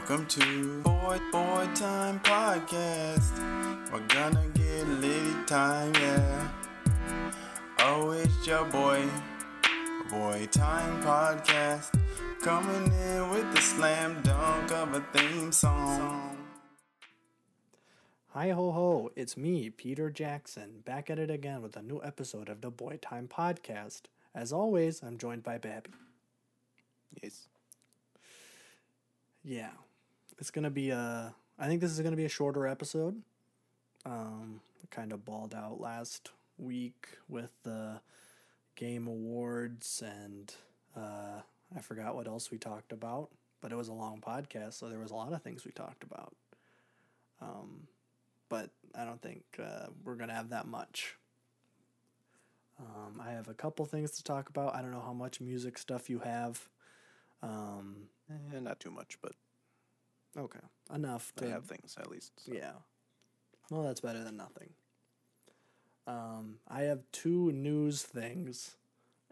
Welcome to Boy Boy Time Podcast. We're gonna get litty time, yeah. Oh, it's your boy, Boy Time Podcast, coming in with the slam dunk of a theme song. Hi ho ho, it's me, Peter Jackson, back at it again with a new episode of the Boy Time Podcast. As always, I'm joined by Babby. Yes. Yeah, it's gonna be a. I think this is gonna be a shorter episode. Um, kind of balled out last week with the game awards, and uh, I forgot what else we talked about. But it was a long podcast, so there was a lot of things we talked about. Um, but I don't think uh, we're gonna have that much. Um, I have a couple things to talk about. I don't know how much music stuff you have. Um, Eh, not too much, but okay, enough I to have things at least. so. Yeah. Well, that's better than nothing. Um, I have two news things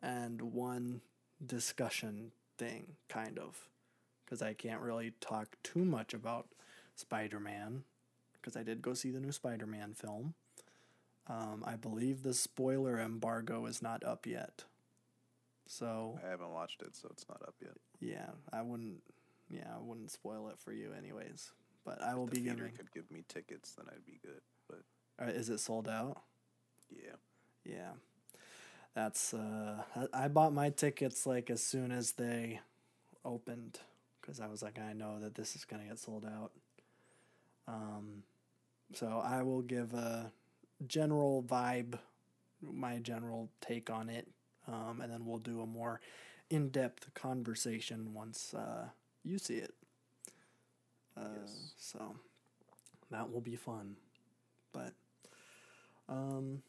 and one discussion thing, kind of, because I can't really talk too much about Spider Man, because I did go see the new Spider Man film. Um, I believe the spoiler embargo is not up yet. So, I haven't watched it, so it's not up yet. yeah, I wouldn't. Yeah, I wouldn't spoil it for you, anyways. But I will the be theater giving. could give me tickets, then I'd be good. But Uh, is it sold out? yeah, Yeah. That's uh I, bought my tickets like as soon as they opened cuz I was like I know that this is going to get sold out. Um so I will give a general vibe my general take on it um and then we'll do a more in-depth conversation once uh you see it. Uh, Yes. so that will be fun. But um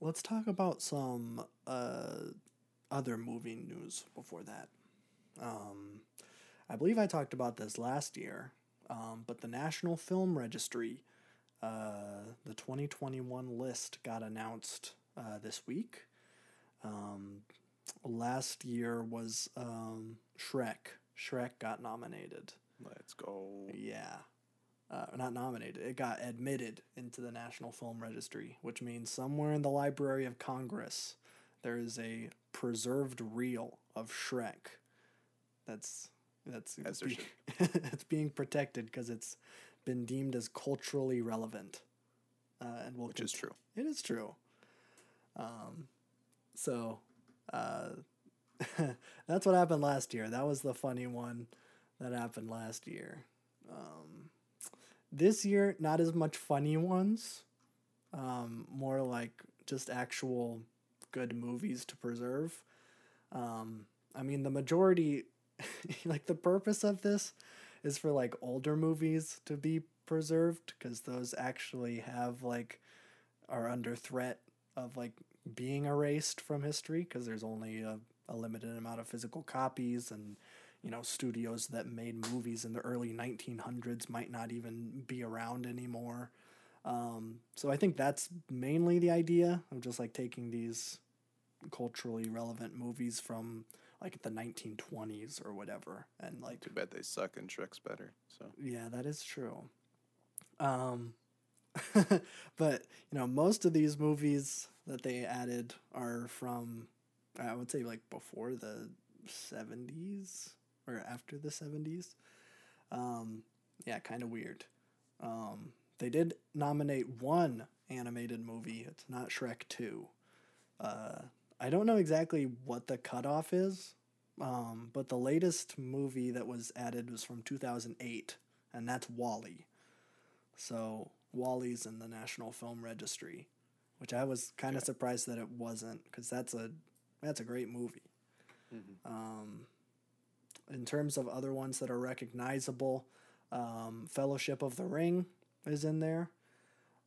let's talk about some uh, other movie news before that. Um, I believe I talked about this last year, um, but the National Film Registry, uh, the 2021 list got announced uh, this week. Um, last year was um, Shrek. Shrek got nominated. let's go. Yeah. Uh, not nominated. It got admitted into the National Film Registry, which means somewhere in the Library of Congress there is a preserved reel of Shrek. That's that's there be- it's being protected because it's been deemed as culturally relevant, uh, and will Which is true. It is true. Um, so, uh, that's what happened last year. That was the funny one that happened last year. Um, this year, not as much funny ones. Um, more like just actual good movies to preserve. Um, I mean, the majority, like the purpose of this, is for like older movies to be preserved because those actually have like are under threat of like being erased from history because there's only a, a limited amount of physical copies and you know studios that made movies in the early 1900s might not even be around anymore um, so i think that's mainly the idea of just like taking these culturally relevant movies from like the 1920s or whatever and like Too bad they suck and Shrek's better. So yeah, that is true. Um, but you know, most of these movies that they added are from, I would say, like before the seventies or after the seventies. Um, yeah, kind of weird. Um, they did nominate one animated movie. It's not Shrek Two. Uh, I don't know exactly what the cutoff is, um, but the latest movie that was added was from 2008, and that's WALL-E. So WALL-E's in the National Film Registry, which I was kind of Okay. surprised that it wasn't, because that's a that's a great movie. Mhm. Um, in terms of other ones that are recognizable, um, Fellowship of the Ring is in there.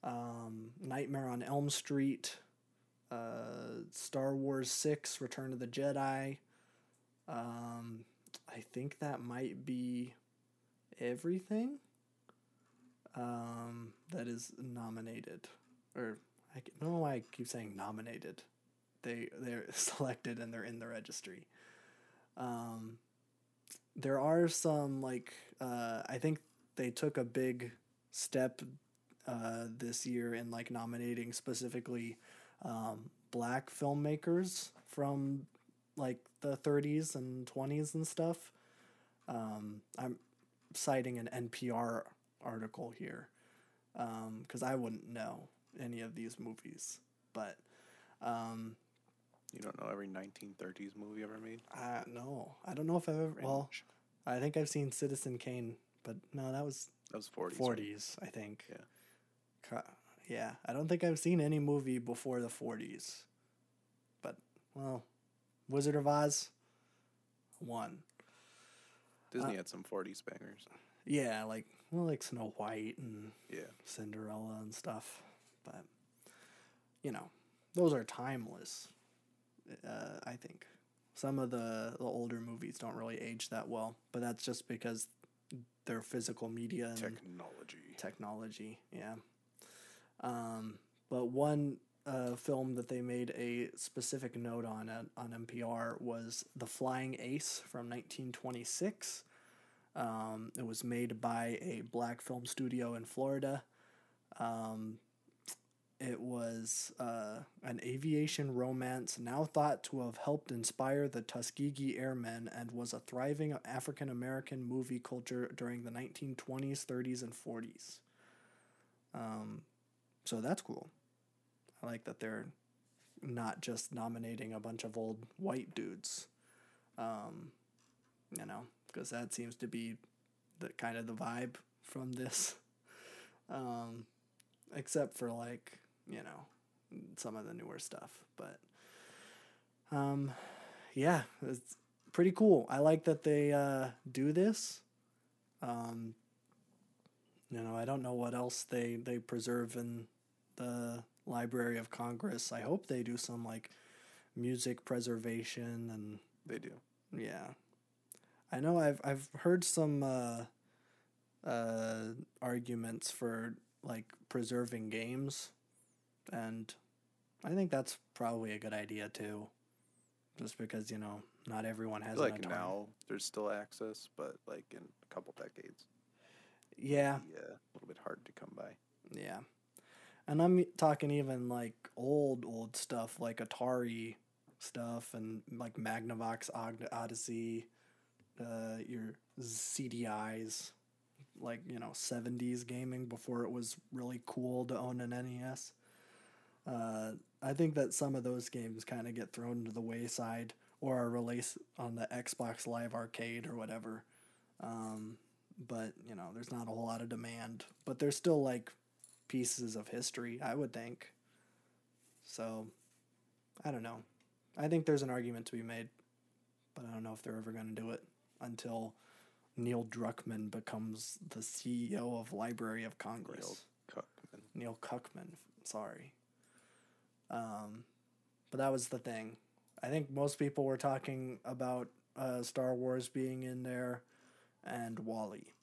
Um, Nightmare on Elm Street, uh, Star Wars Six: Return of the Jedi. Um, I think that might be everything um, that is nominated, or I don't know why I keep saying nominated. They they're selected and they're in the registry. Um, there are some like uh, I think they took a big step uh, this year in like nominating specifically um, black filmmakers from like the 30s and 20s and stuff. Um, I'm citing an NPR article here because I wouldn't know any of these movies, but um, You don't know every 1930s movie ever made? I no, I don't know if I've ever. Well. I think I've seen Citizen Kane, but no, that was that was 40s. right? forties. I think. Yeah. Ca- Yeah, I don't think I've seen any movie before the forties. But well, Wizard of Oz, one. Disney Uh, had some 40s bangers. Yeah, like well, like Snow White and Yeah. Cinderella and stuff. But you know, those are timeless. Uh, I think some of the, the older movies don't really age that well, but that's just because they're physical media and Technology. technology. Yeah. Um, but one uh, film that they made a specific note on at, on NPR was The Flying Ace from 1926. Um, it was made by a black film studio in Florida. Um, it was uh, an aviation romance now thought to have helped inspire the Tuskegee Airmen and was a thriving African American movie culture during the 1920s, 30s, and 40s. Um, so that's cool. I like that they're not just nominating a bunch of old white dudes. Um, you know, because that seems to be the kind of the vibe from this. Um, except for like you know some of the newer stuff, but um, yeah, it's pretty cool. I like that they uh, do this. Um, you know, I don't know what else they they preserve in the Library of Congress. I hope they do some like music preservation and They do. yeah. I know I've I've heard some uh uh arguments for like preserving games and I think that's probably a good idea too. Just because, you know, not everyone has an like Atari. now there's still access, but like in a couple decades, Yeah. yeah, a little bit hard to come by. Yeah. And I'm talking even like old, old stuff like Atari stuff and like Magnavox Odyssey, uh, your CDIs, like, you know, 70s gaming before it was really cool to own an NES. Uh, I think that some of those games kind of get thrown to the wayside or are released on the Xbox Live Arcade or whatever. Um, but, you know, there's not a whole lot of demand. But there's still like pieces of history, I would think. So, I don't know. I think there's an argument to be made, but I don't know if they're ever going to do it until Neil Druckmann becomes the CEO of Library of Congress. Neil Cuckman. Neil Cuckman, sorry. Um, but that was the thing. I think most people were talking about uh, Star Wars being in there and WALL-E.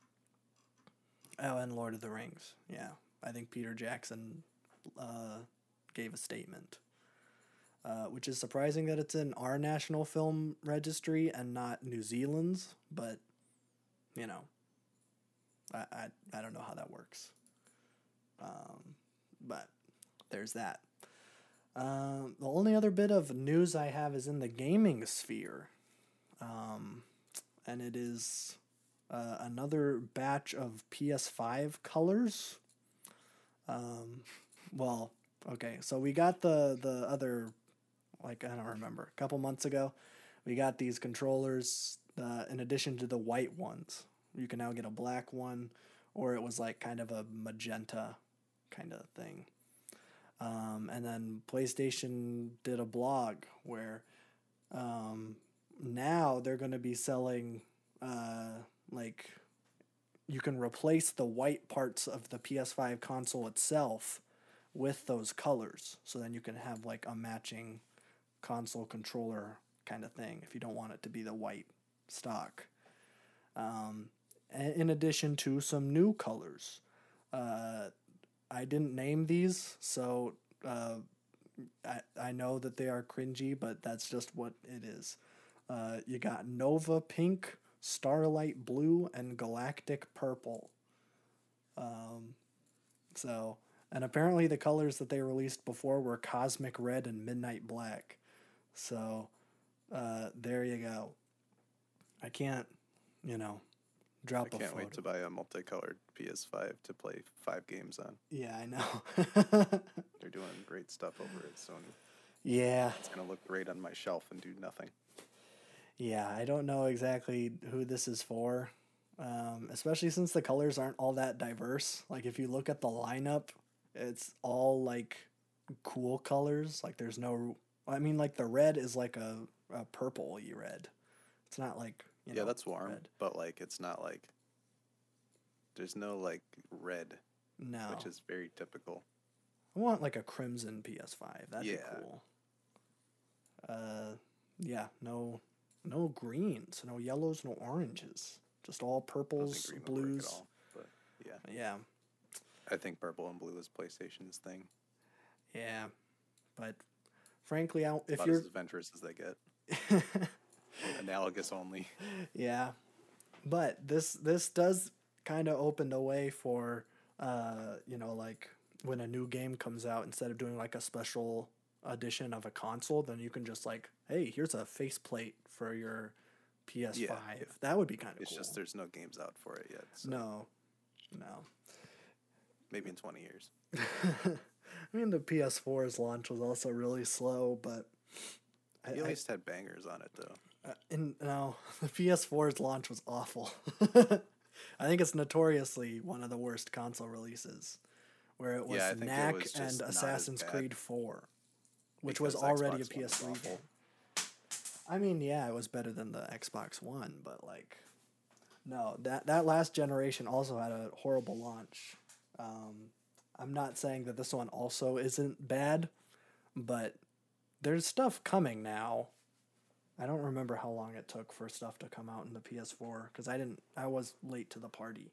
Oh, and Lord of the Rings. Yeah. I think Peter Jackson uh, gave a statement. Uh, which is surprising that it's in our national film registry and not New Zealand's, but you know, I, I, I don't know how that works. Um, but there's that. Um, the only other bit of news I have is in the gaming sphere. Um, and it is uh, another batch of PS5 colors. Um, well, okay, so we got the, the other, like, I don't remember, a couple months ago. We got these controllers uh, in addition to the white ones. You can now get a black one, or it was like kind of a magenta kind of thing. Um, and then PlayStation did a blog where um, now they're going to be selling uh, like you can replace the white parts of the PS5 console itself with those colors. So then you can have like a matching console controller kind of thing if you don't want it to be the white stock. Um, in addition to some new colors. Uh, I didn't name these, so uh, I, I know that they are cringy, but that's just what it is. Uh, you got Nova Pink, Starlight Blue, and Galactic Purple. Um, so, and apparently the colors that they released before were Cosmic Red and Midnight Black. So, uh, there you go. I can't, you know, drop I can't wait to buy a multicolored PS5 to play five games on. Yeah, I know. They're doing great stuff over at Sony. yeah, It's gonna look great on my shelf and do nothing. yeah. I don't know exactly who this is for, um, especially since the colors aren't all that diverse. Like if you look at the lineup, it's all like cool colors. Like there's no. I mean, like the red is like a, a purple-y red. It's not like you yeah, know, that's warm, red. but like it's not like there's no like red, No, which is very typical. I want like a crimson PS5. That'd Yeah. be cool. Uh, yeah, no, no greens, no yellows, no oranges. Just all purples, think green would work blues. all, but yeah, Yeah, I think purple and blue is PlayStation's thing. yeah, but frankly, I, if About you're as adventurous as they get, analogous only. yeah, but this this does kind of open the way for uh you know like when a new game comes out instead of doing like a special edition of a console then you can just like hey here's a faceplate for your PS5 that would be kind of cool. It's cool just there's no games out for it yet. So no no maybe in 20 years. I mean the PS4's launch was also really slow but I, at I- least had bangers on it though. Uh, in no, the PS4's launch was awful. I think it's notoriously one of the worst console releases, where it was Yeah, think it was and Assassin's Creed 4, which was already a Xbox was PS3 game. I mean, yeah, it was better than the Xbox One, but like, no, that that last generation also had a horrible launch. Um, I'm not saying that this one also isn't bad, but there's stuff coming now. I don't remember how long it took for stuff to come out in the PS4 because I didn't. I was late to the party.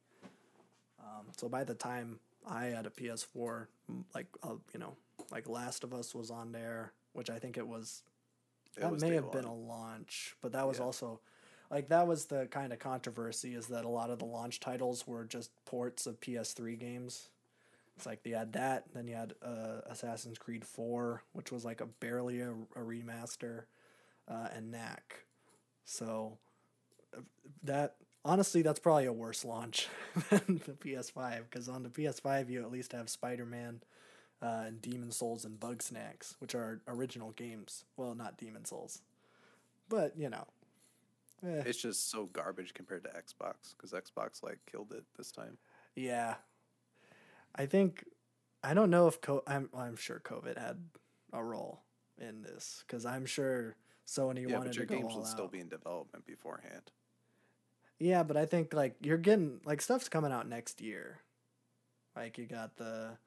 Um, so by the time I had a PS4, like uh, you know, like Last of Us was on there, which I think it was. It that was may have been a launch, but that was Yeah. also, like that was the kind of controversy is that a lot of the launch titles were just ports of PS3 games. It's like they had that, then you had uh, Assassin's Creed Four, which was like a barely a, a remaster, uh, and Knack. So that honestly, that's probably a worse launch than the PS5 because on the PS5 you at least have Spider Man. Uh, and Demon's Souls and Bugsnax, which are original games. Well, not Demon's Souls, but you know, eh, It's just so garbage compared to Xbox because Xbox like killed it this time. Yeah, I think I don't know if co- I'm I'm sure COVID had a role in this because I'm sure Sony Yeah, wanted but your to go games all will still be in development beforehand. Yeah, but I think like you're getting like stuff's coming out next year. Like you got the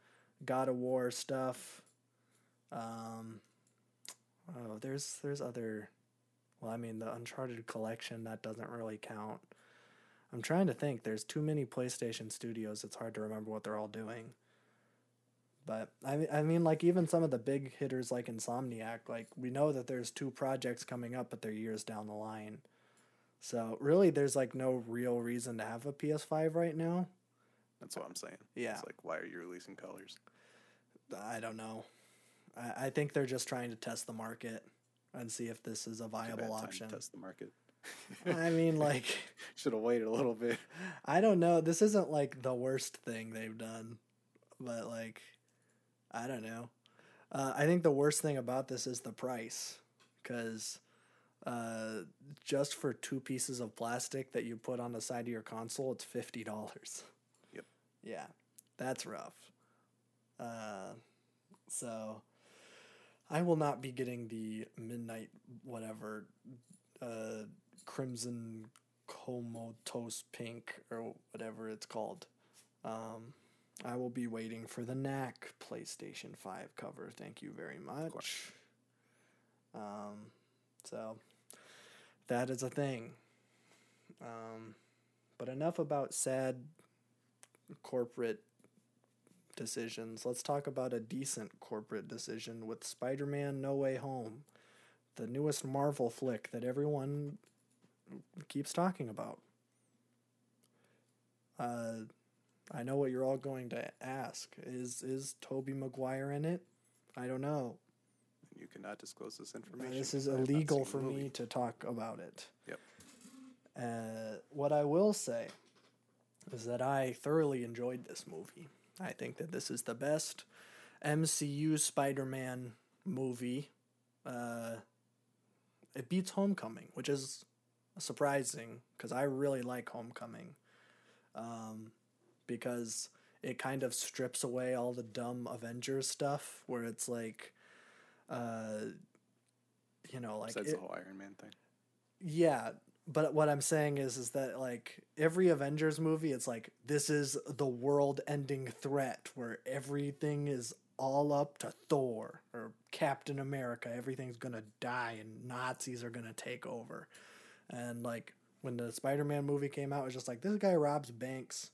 God of War stuff. Um, oh, there's there's other. Well, I mean the Uncharted collection that doesn't really count. I'm trying to think. There's too many PlayStation studios. It's hard to remember what they're all doing. But I mean, I mean, like even some of the big hitters like Insomniac, like we know that there's two projects coming up, but they're years down the line. So really, there's like no real reason to have a PS5 right now. That's what I'm saying. Yeah. It's like, why are you releasing colors? I don't know. I, I think they're just trying to test the market and see if this is a viable option. Test the market. I mean, like, Should have waited a little bit. I don't know. This isn't like the worst thing they've done, but like, I don't know. Uh, I think the worst thing about this is the price, because uh, just for two pieces of plastic that you put on the side of your console, it's fifty dollars. Yep. Yeah, that's rough. Uh, so I will not be getting the midnight whatever uh, crimson comatose pink or whatever it's called. Um, I will be waiting for the Knack PlayStation 5 cover. Thank you very much. Um, so that is a thing. Um, but enough about sad corporate decisions. Let's talk about a decent corporate decision with Spider Man No Way Home, the newest Marvel flick that everyone keeps talking about. Uh, I know what you're all going to ask. Is is Tobey Maguire in it? I don't know. You cannot disclose this Uh, information. This is because I have not illegal for me to talk about it. Yep. Uh, what I will say is that I thoroughly enjoyed this movie. I think that this is the best MCU Spider Man movie. Uh, it beats Homecoming, which is surprising because I really like Homecoming. Um, because it kind of strips away all the dumb Avengers stuff where it's like, uh, you know, like Besides it- the whole Iron Man thing. yeah, but what I'm saying is is that like every Avengers movie it's like this is the world-ending threat where everything is all up to Thor or Captain America, everything's going to die and Nazis are going to take over. And like when the Spider-Man movie came out it was just like this guy robs banks.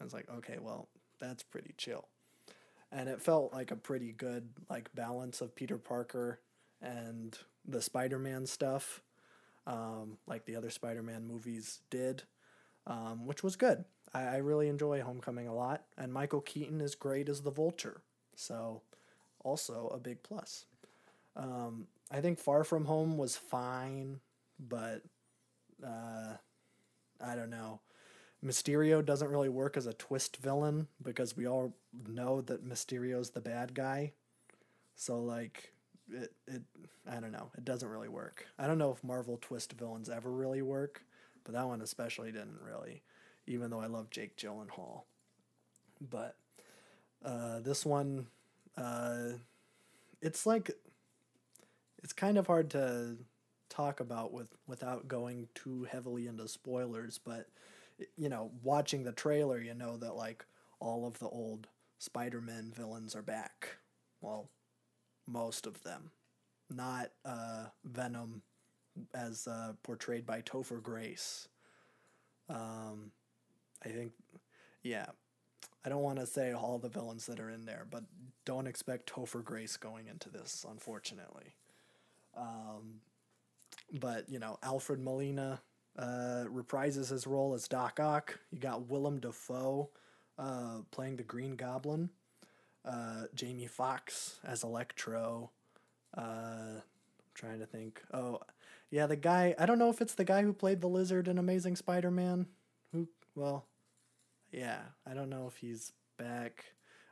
I was like, okay, well, that's pretty chill. And it felt like a pretty good like balance of Peter Parker and the Spider-Man stuff um, like the other Spider-Man movies did, um, which was good. I, I really enjoy Homecoming a lot, and Michael Keaton is great as the Vulture, so also a big plus. Um, I think Far From Home was fine, but uh, I don't know. Mysterio doesn't really work as a twist villain because we all know that Mysterio's the bad guy. So like it it I don't know. It doesn't really work. I don't know if Marvel twist villains ever really work, but that one especially didn't really, even though I love Jake Gyllenhaal. But uh, this one, uh, it's like it's kind of hard to talk about with without going too heavily into spoilers. But you know, watching the trailer, you know that like all of the old Spider-Man villains are back. Well, most of them not uh, Venom as uh, portrayed by Topher Grace. Um, I think, yeah, I don't want to say all the villains that are in there, but don't expect Topher Grace going into this, unfortunately. Um, but you know, Alfred Molina uh, reprises his role as Doc Ock. You got Willem Dafoe uh, playing the Green Goblin. Uh, Jamie Foxx as Electro. Uh, I'm trying to think. Oh, yeah, the guy. I don't know if it's the guy who played the lizard in Amazing Spider-Man. Who? Well, yeah, I don't know if he's back.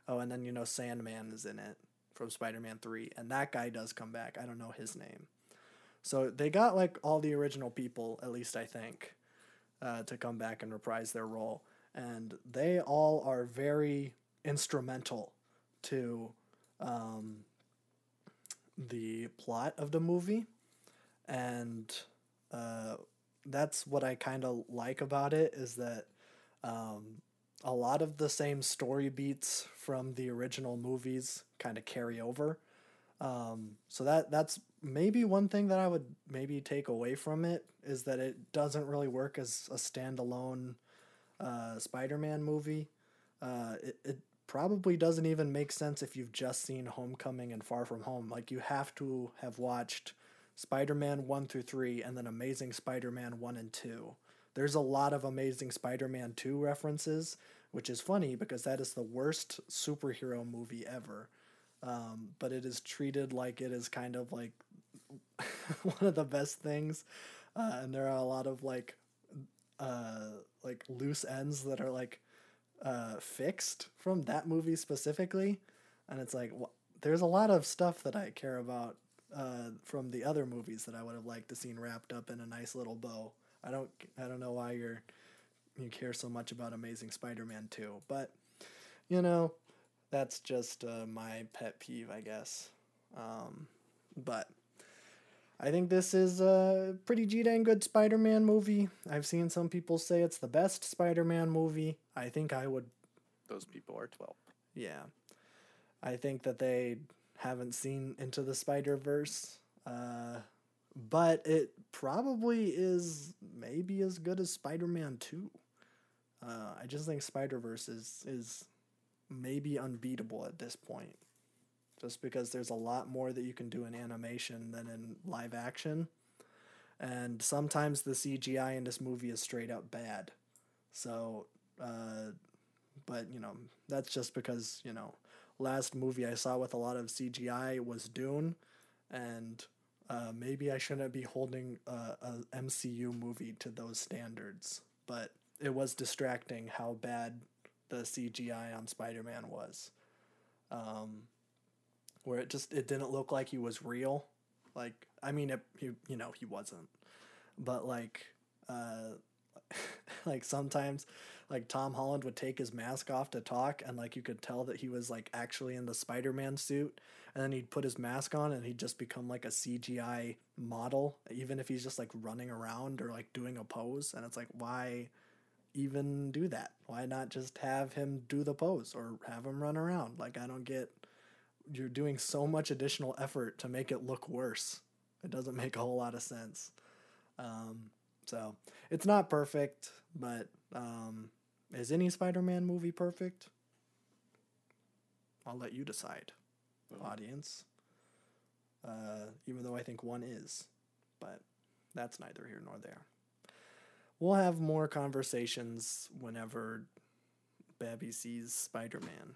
Oh, and then you know Sandman is in it from Spider-Man Three, and that guy does come back. I don't know his name. So they got like all the original people, at least I think, uh, to come back and reprise their role, and they all are very instrumental to um, the plot of the movie, and uh, that's what I kind of like about it is that um, a lot of the same story beats from the original movies kind of carry over. Um, so that that's maybe one thing that I would maybe take away from it is that it doesn't really work as a standalone uh, Spider-Man movie. Uh, it, it probably doesn't even make sense if you've just seen Homecoming and Far From Home. Like you have to have watched Spider-Man 1 through 3 and then Amazing Spider-Man 1 and 2. There's a lot of Amazing Spider-Man 2 references, which is funny because that is the worst superhero movie ever. Um, but it is treated like it is kind of like one of the best things. Uh, and there are a lot of like uh, like loose ends that are like uh, fixed from that movie specifically, and it's like there's a lot of stuff that I care about uh, from the other movies that I would have liked to seen wrapped up in a nice little bow. I don't I don't know why you're you care so much about Amazing Spider-Man 2, but you know that's just uh, my pet peeve, I guess. Um, but I think this is a pretty G dang good Spider Man movie. I've seen some people say it's the best Spider Man movie. I think I would, Those people are 12. yeah. I think that they haven't seen Into the Spider Verse, uh, but it probably is maybe as good as Spider Man 2. Uh, I just think Spider Verse is, is maybe unbeatable at this point just because there's a lot more that you can do in animation than in live action. and sometimes the CGI in this movie is straight up bad. So, uh, but you know, that's just because you know, last movie I saw with a lot of CGI was Dune, and uh, maybe I shouldn't be holding a, a MCU movie to those standards. But it was distracting how bad the CGI on Spider Man was. Um, where it just it didn't look like he was real. Like I mean, it, he you know he wasn't, but like uh, like sometimes like Tom Holland would take his mask off to talk, and like you could tell that he was like actually in the Spider Man suit, and then he'd put his mask on, and he'd just become like a CGI model, even if he's just like running around or like doing a pose, and it's like why even do that? Why not just have him do the pose or have him run around? Like I don't get you're doing so much additional effort to make it look worse. It doesn't make a whole lot of sense. Um, so it's not perfect, but um, is any Spider-Man movie perfect? I'll let you decide, audience. Uh, even though I think one is, but that's neither here nor there. We'll have more conversations whenever Babby sees Spider Man.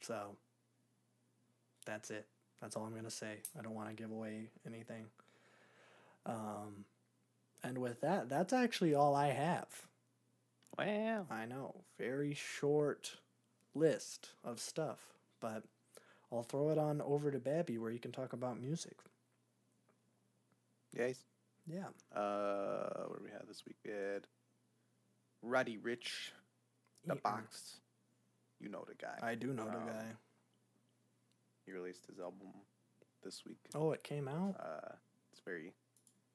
So that's it. That's all I'm going to say. I don't want to give away anything. Um, and with that, that's actually all I have. Wow. I know, very short list of stuff, but I'll throw it on over to Babby where you can talk about music. Yes. Yeah. Uh, what do we have this week? We had Roddy Ricch, the Eaton. box. You know the guy. I do know the Um, guy. He released his album this week. Oh, it came out? Uh, it's very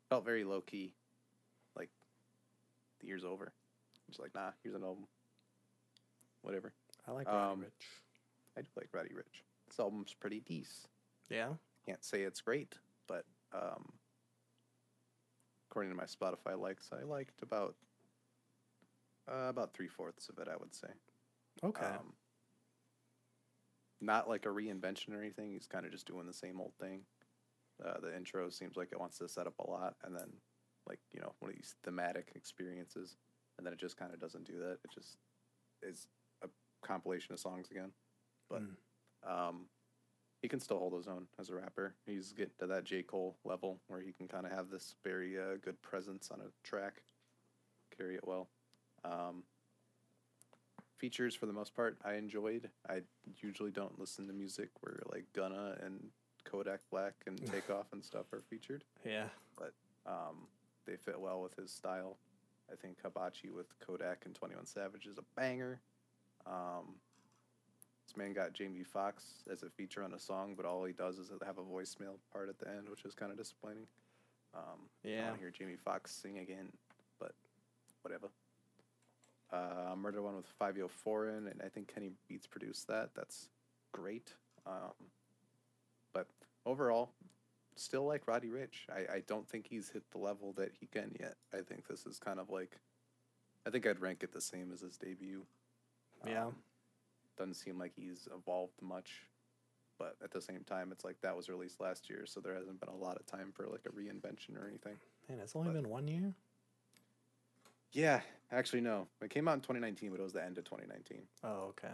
felt very low key, like the year's over. Just like nah, here's an album. Whatever. I like Roddy um, Rich. I do like Roddy Ricch. This album's pretty decent. Yeah? Can't say it's great, but um, according to my Spotify likes, I liked about uh, about three fourths of it. I would say. Okay. Um, not like a reinvention or anything. He's kind of just doing the same old thing. Uh, the intro seems like it wants to set up a lot, and then like you know one of these thematic experiences, and then it just kind of doesn't do that. It just is a compilation of songs again. But Mm. um, he can still hold his own as a rapper. He's getting to that J Cole level where he can kind of have this very uh, good presence on a track, carry it well. Um, features for the most part I enjoyed. I usually don't listen to music where like Gunna and Kodak Black and Takeoff and stuff are featured. yeah. But um, they fit well with his style. I think Hibachi with Kodak and Twenty One Savage is a banger. Um, man got Jamie Foxx as a feature on a song, but all he does is have a voicemail part at the end, which is kind of disappointing. Um, I want to hear Jamie Foxx sing again, but whatever. Uh, Murder One with Fivio Foreign, and I think Kenny Beats produced that. That's great. Um, but overall, still like Roddy Ricch. I, I don't think he's hit the level that he can yet. I think this is kind of like, I think I'd rank it the same as his debut. Yeah. Um, doesn't seem like he's evolved much, but at the same time, it's like that was released last year, so there hasn't been a lot of time for like a reinvention or anything. Man, it's only but- been one year? Yeah, actually, no. It came out in 2019, but it was the end of 2019. Oh, okay.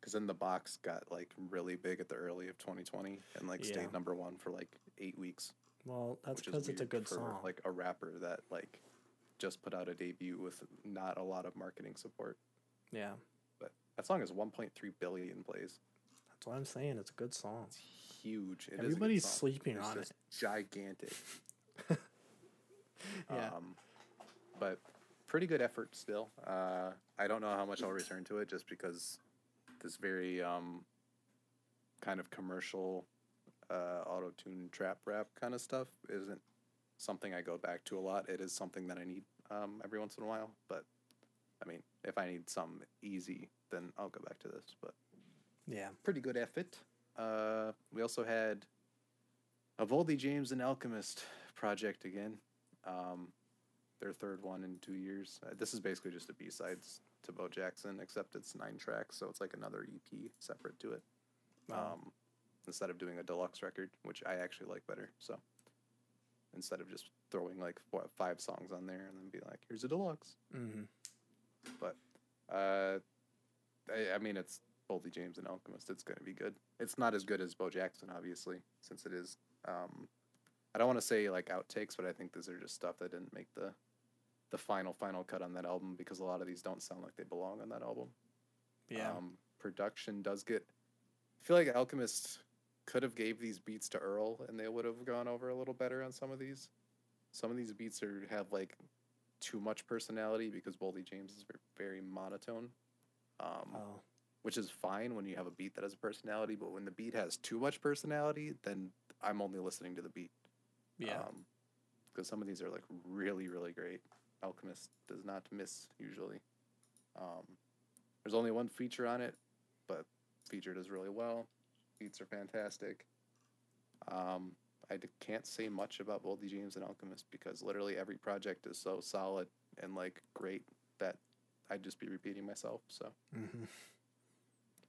Because then the box got like really big at the early of 2020 and like Yeah. stayed number one for like eight weeks. Well, that's because it's a good for, song. Like a rapper that like just put out a debut with not a lot of marketing support. yeah. But that song has 1.3 billion plays. That's what I'm saying. It's a good song. It's huge. It is Everybody's sleeping It's on just Gigantic. Yeah. Um, but pretty good effort still. Uh, I don't know how much I'll return to it just because this very um, kind of commercial uh, auto tune trap rap kind of stuff isn't something I go back to a lot. It is something that I need um, every once in a while. But I mean, if I need some easy, then I'll go back to this. But Yeah. pretty good effort. Uh, we also had a Boldy James and Alchemist project again. Um, their third one in two years. Uh, this is basically just a B sides to Bo Jackson, except it's nine tracks, so it's like another EP separate to it. Wow. Um, instead of doing a deluxe record, which I actually like better. So instead of just throwing like four, five songs on there and then be like, here's a deluxe. Mm-hmm. But uh, I, I mean, it's Boldy James and Alchemist. It's going to be good. It's not as good as Bo Jackson, obviously, since it is. Um, I don't want to say like outtakes, but I think these are just stuff that didn't make the the final final cut on that album because a lot of these don't sound like they belong on that album. Yeah. Um, production does get. I feel like Alchemist could have gave these beats to Earl and they would have gone over a little better on some of these. Some of these beats are have like too much personality because Boldy James is very, very monotone. Um, oh. which is fine when you have a beat that has a personality, but when the beat has too much personality, then I'm only listening to the beat. Yeah. because some of these are like really, really great. Alchemist does not miss usually. Um, there's only one feature on it, but feature does really well. Beats are fantastic. Um, I can't say much about Boldy James and Alchemist because literally every project is so solid and like great that I'd just be repeating myself. So mm-hmm.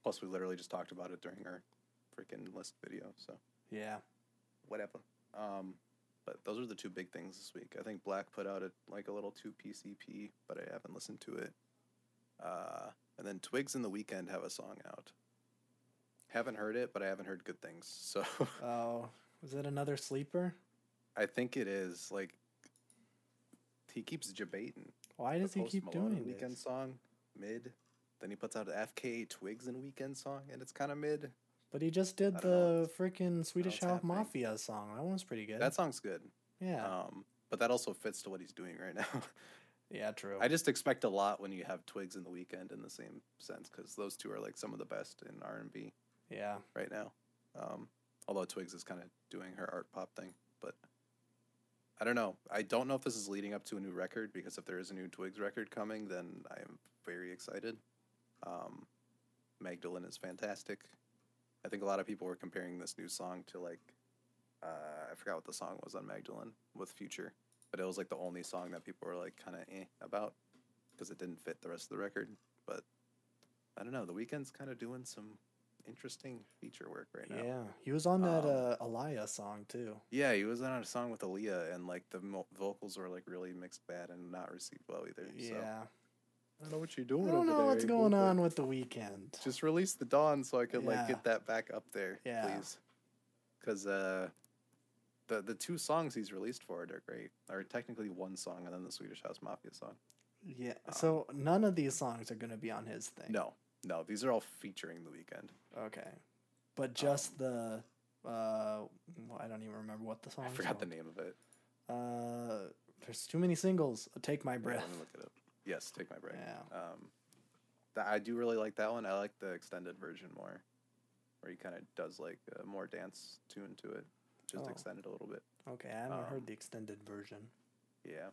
plus we literally just talked about it during our freaking list video. So Yeah. whatever. Um, but those are the two big things this week. I think Black put out a like a little two PCP, but I haven't listened to it. Uh, and then Twigs in the Weeknd have a song out. Haven't heard it, but I haven't heard good things. So Oh, was that another sleeper? I think it is like he keeps debating. Why does he keep doing Weeknd this? song mid? Then he puts out an FKA Twigs and Weeknd song, and it's kind of mid. But he just did I don't know. the freaking Swedish House. Mafia song. That one's pretty good. That song's good. yeah. Um, but that also fits to what he's doing right now. yeah, true. I just expect a lot when you have Twigs in the Weeknd in the same sense because those two are like some of the best in R and B yeah. right now. Um, although Twigs is kind of doing her art pop thing, but I don't know. I don't know if this is leading up to a new record because if there is a new Twigs record coming, then I am very excited. Um, Magdalene is fantastic. I think a lot of people were comparing this new song to like uh, I forgot what the song was on Magdalene with Future, but it was like the only song that people were like kind of eh about because it didn't fit the rest of the record. But I don't know. The Weeknd's kind of doing some interesting feature work right now. Yeah. He was on that Um, uh, Aaliyah song too. Yeah, he was on a song with Aaliyah, and like the mo- vocals were like really mixed bad and not received well either. So. Yeah. I don't know what you're doing. I don't over know there, what's going on with the Weeknd. Just release the Dawn so I could like get that back up there, Yeah. please. Because uh, the the two songs he's released for it are great. Or technically one song and then the Swedish House Mafia song. Yeah. So none of these songs are going to be on his thing. No, no, these are all featuring the Weeknd. Okay. But just the uh well, I don't even remember what the song I forgot the name of it. Uh there's too many singles. Uh, Take my Yeah, breath. let me look it up. Yes, take my breath. Yeah. Um, that I do really like that one. I like the extended version more, where he kind of does like a more dance tune to it, just Oh. extended a little bit. Okay, I haven't Um, heard the extended version. Yeah.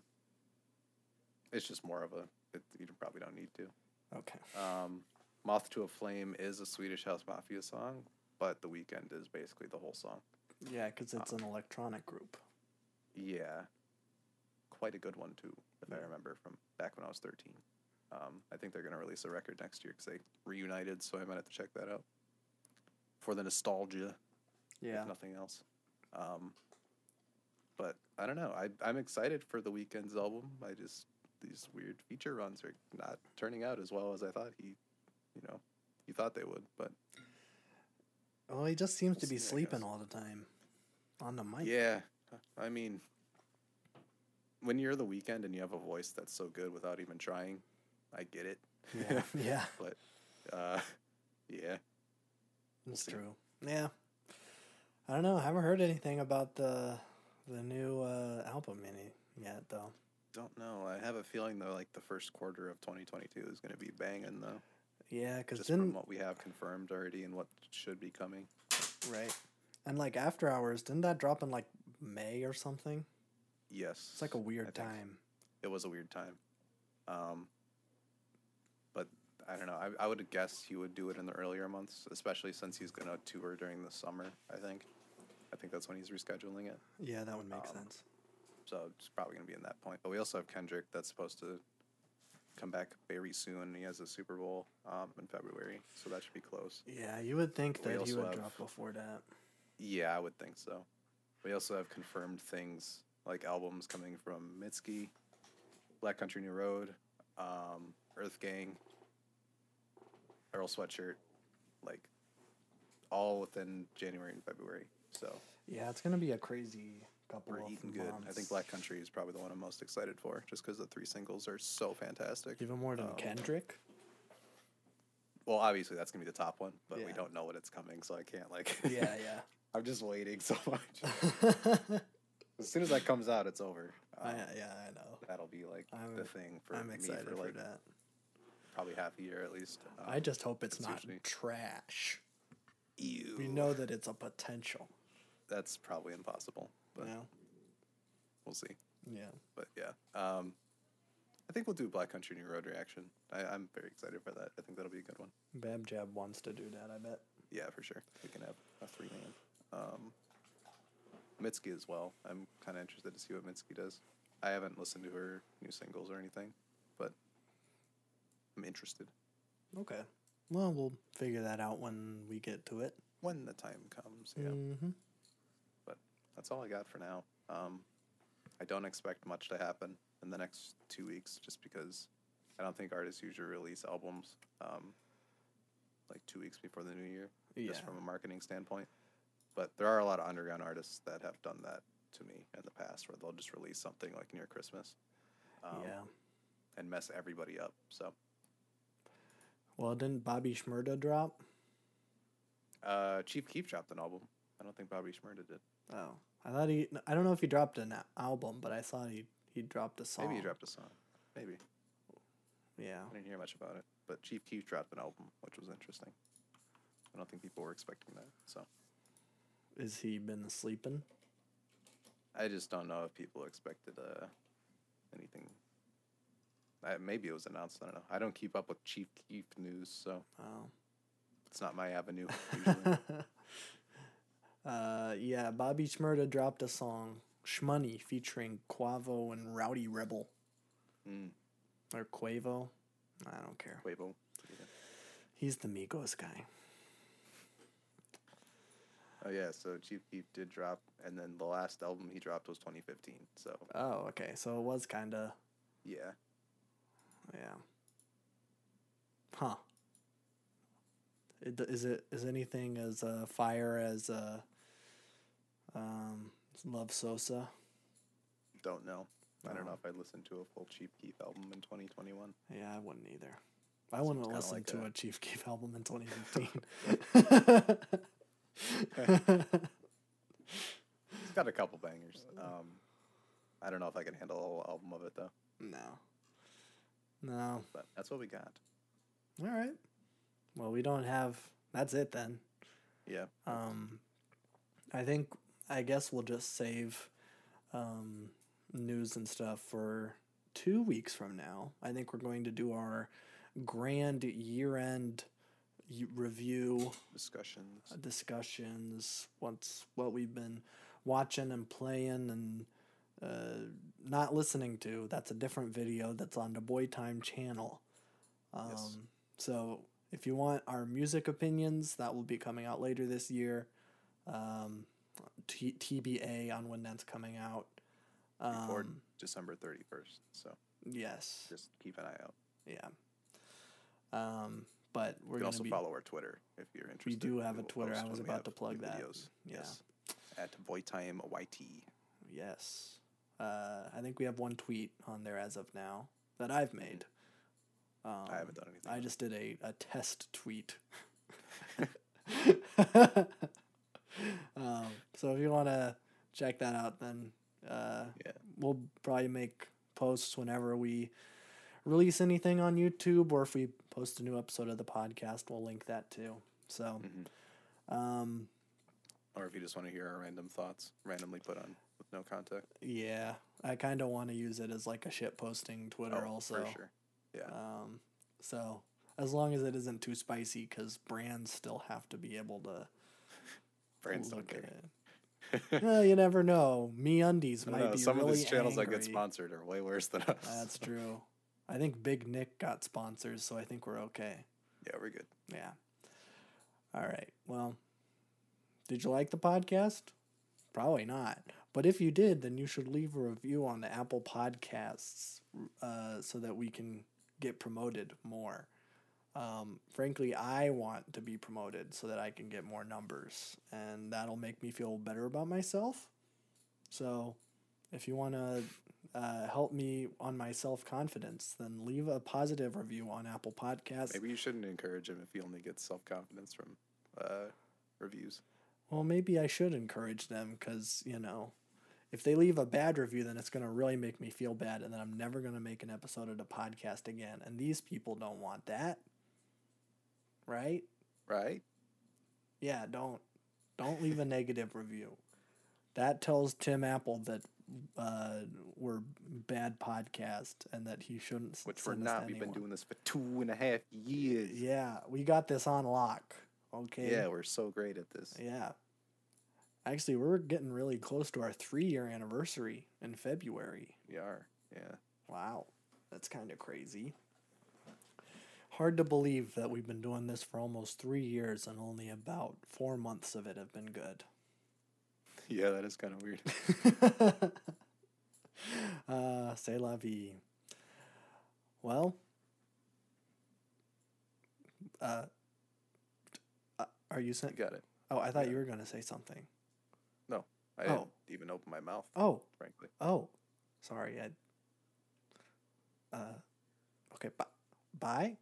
It's just more of a. It, you probably don't need to. Okay. Um, Moth to a Flame is a Swedish House Mafia song, but The Weeknd is basically the whole song. Yeah, because it's Um, an electronic group. Yeah. Quite a good one, too, if I remember from back when I was 13. Um, I think they're going to release a record next year because they reunited, so I might have to check that out. For the nostalgia, Yeah. if nothing else. Um, but I don't know. I, I'm excited for the Weeknd's album. I just, these weird feature runs are not turning out as well as I thought he, you know, you thought they would. But Well, he just seems to be sleeping all the time on the mic. Yeah, I mean, when you're the Weeknd and you have a voice that's so good without even trying, I get it. Yeah. yeah. but uh, yeah, That's see. true. Yeah. I don't know. I haven't heard anything about the the new uh, album mini yet, though. don't know. I have a feeling though, like the first quarter of 2022 is going to be banging though, Yeah, because then from what we have confirmed already and what should be coming. right, and like After Hours, didn't that drop in like May or something? Yes, It's like a weird think time. It was a weird time, um, but I don't know. I, I would guess he would do it in the earlier months, especially since he's going to tour during the summer. I think. I think that's when he's rescheduling it. Yeah, that would make Um, sense. So it's probably going to be in that point. But we also have Kendrick that's supposed to come back very soon. He has a Super Bowl um, in February, so that should be close. Yeah, you would think that he would have- drop before that. Yeah, I would think so. We also have confirmed things like albums coming from Mitski, Black Country New Road, um, EarthGang, Earl Sweatshirt, like all within January and February. So Yeah, it's gonna be a crazy couple we're of eating good. I think Black Country is probably the one I'm most excited for, just because the three singles are so fantastic. even more than um, Kendrick. Well, obviously that's gonna be the top one, but we don't know when it's coming, so I can't like. Yeah, yeah. I'm just waiting so much. as soon as that comes out, it's over. I, Um, yeah, I know. that'll be like I'm- the thing for I'm me excited for for, like that. probably half a year at least. I Um, just hope it's, it's not usually- trash. ew. We know that it's a potential. that's probably impossible, but Yeah, we'll see. yeah. But yeah, um, I think we'll do Black Country New Road reaction. I, I'm very excited for that. I think that'll be a good one. Bab Jab wants to do that. I bet. Yeah, for sure. We can have a three man. Um, Mitski as well. I'm kind of interested to see what Mitski does. I haven't listened to her new singles or anything, but I'm interested Okay. Well, we'll figure that out when we get to it. when the time comes. Yeah. Mm-hmm. That's all I got for now. Um, I don't expect much to happen in the next two weeks, just because I don't think artists usually release albums um, like two weeks before the new year, Yeah. just from a marketing standpoint. But there are a lot of underground artists that have done that to me in the past, where they'll just release something like near Christmas, um, yeah. and mess everybody up. So Well, didn't Bobby Shmurda drop? uh, Chief Keef dropped an album. I don't think Bobby Shmurda did. Oh, I thought he. I don't know if he dropped an album, but I thought he he dropped a song. Maybe he dropped a song. Maybe Yeah. I didn't hear much about it, but Chief Keef dropped an album, which was interesting. I don't think people were expecting that, so Is he been sleeping? I just don't know if people expected uh, anything. I, maybe it was announced. I don't know. I don't keep up with Chief Keef news, so Oh. it's not my avenue. Usually. Uh, yeah, Bobby Shmurda dropped a song, Shmoney, featuring Quavo and Rowdy Rebel. mm, Or Quavo. I don't care. Quavo. He's the Migos guy. Oh yeah, so Chief Keef did drop, and then the last album he dropped was 2015. So Oh, okay. So it was kind of, yeah, yeah. Huh. It, is it is anything as uh, fire as uh, um, Love Sosa? don't know. I don't know if I listened to a full Chief Keef album in 2021. Yeah, I wouldn't either. I wouldn't listen like to a- a Chief Keef album in 2015. He's got a couple bangers. Um, I don't know if I can handle a whole album of it though. no. No. But that's what we got. All right. Well, we don't have. That's it then. Yeah. Um, I think. I guess we'll just save um, news and stuff for two weeks from now. I think we're going to do our grand year-end review Discussions. uh, discussions. What's what we've been watching and playing and uh, not listening to. That's a different video. That's on the Boy Time channel. Um, Yes. So if you want our music opinions, that will be coming out later this year. Um, T- TBA on when that's coming out. Before Um, December 31st. So yes. just keep an eye out. Yeah. Um, but we're you can also be, follow our Twitter if you're interested. We do have a Twitter. I was about to plug that. Videos. Yeah. Yes. At BoyTime YT. Yes. Uh, I think we have one tweet on there as of now that I've made. Um, I haven't done anything. I just did a, a test tweet. um, so if you want to check that out, then uh, Yeah. we'll probably make posts whenever we release anything on YouTube or if we post a new episode of the podcast, we'll link that too. So, Mhm. um, Or if you just want to hear our random thoughts, randomly put on with no context. yeah, I kind of want to use it as like a shit posting Twitter Oh, also. For sure. Yeah. Um, so as long as it isn't too spicy, because brands still have to be able to Brands don't look at care. it. well, you never know. MeUndies might know, be Some really of these channels that get sponsored are way worse than us. That's true. I think Big Nick got sponsors, so I think we're okay. Yeah, we're good. Yeah. All right. Well, did you like the podcast? Probably not. But if you did, then you should leave a review on the Apple Podcasts uh, so that we can get promoted more. Um, frankly, I want to be promoted so that I can get more numbers, and that'll make me feel better about myself. So, if you want to uh, help me on my self confidence, then leave a positive review on Apple Podcasts. Maybe you shouldn't encourage him if he only gets self confidence from uh, reviews. Well, maybe I should encourage them because, you know, if they leave a bad review, then it's going to really make me feel bad, and then I'm never going to make an episode of the podcast again. And these people don't want that. Right? Right? Yeah, don't don't leave a negative review. That tells Tim Apple that uh, we're bad podcast and that he shouldn't. Which we're send us to not. We've been doing this for two and a half years. Yeah, we got this on lock. Okay. Yeah, we're so great at this. Yeah. Actually, we're getting really close to our three year anniversary in February. We are. Yeah. Wow. That's kind of crazy. Hard to believe that we've been doing this for almost three years and only about four months of it have been good. Yeah, that is kind of weird. uh, c'est la vie. Well, uh, uh, are you saying? got it. Oh, I thought yeah. you were going to say something. No, I Oh. didn't even open my mouth, Oh, frankly. Oh, sorry. I. Uh, okay. Bye. Bye.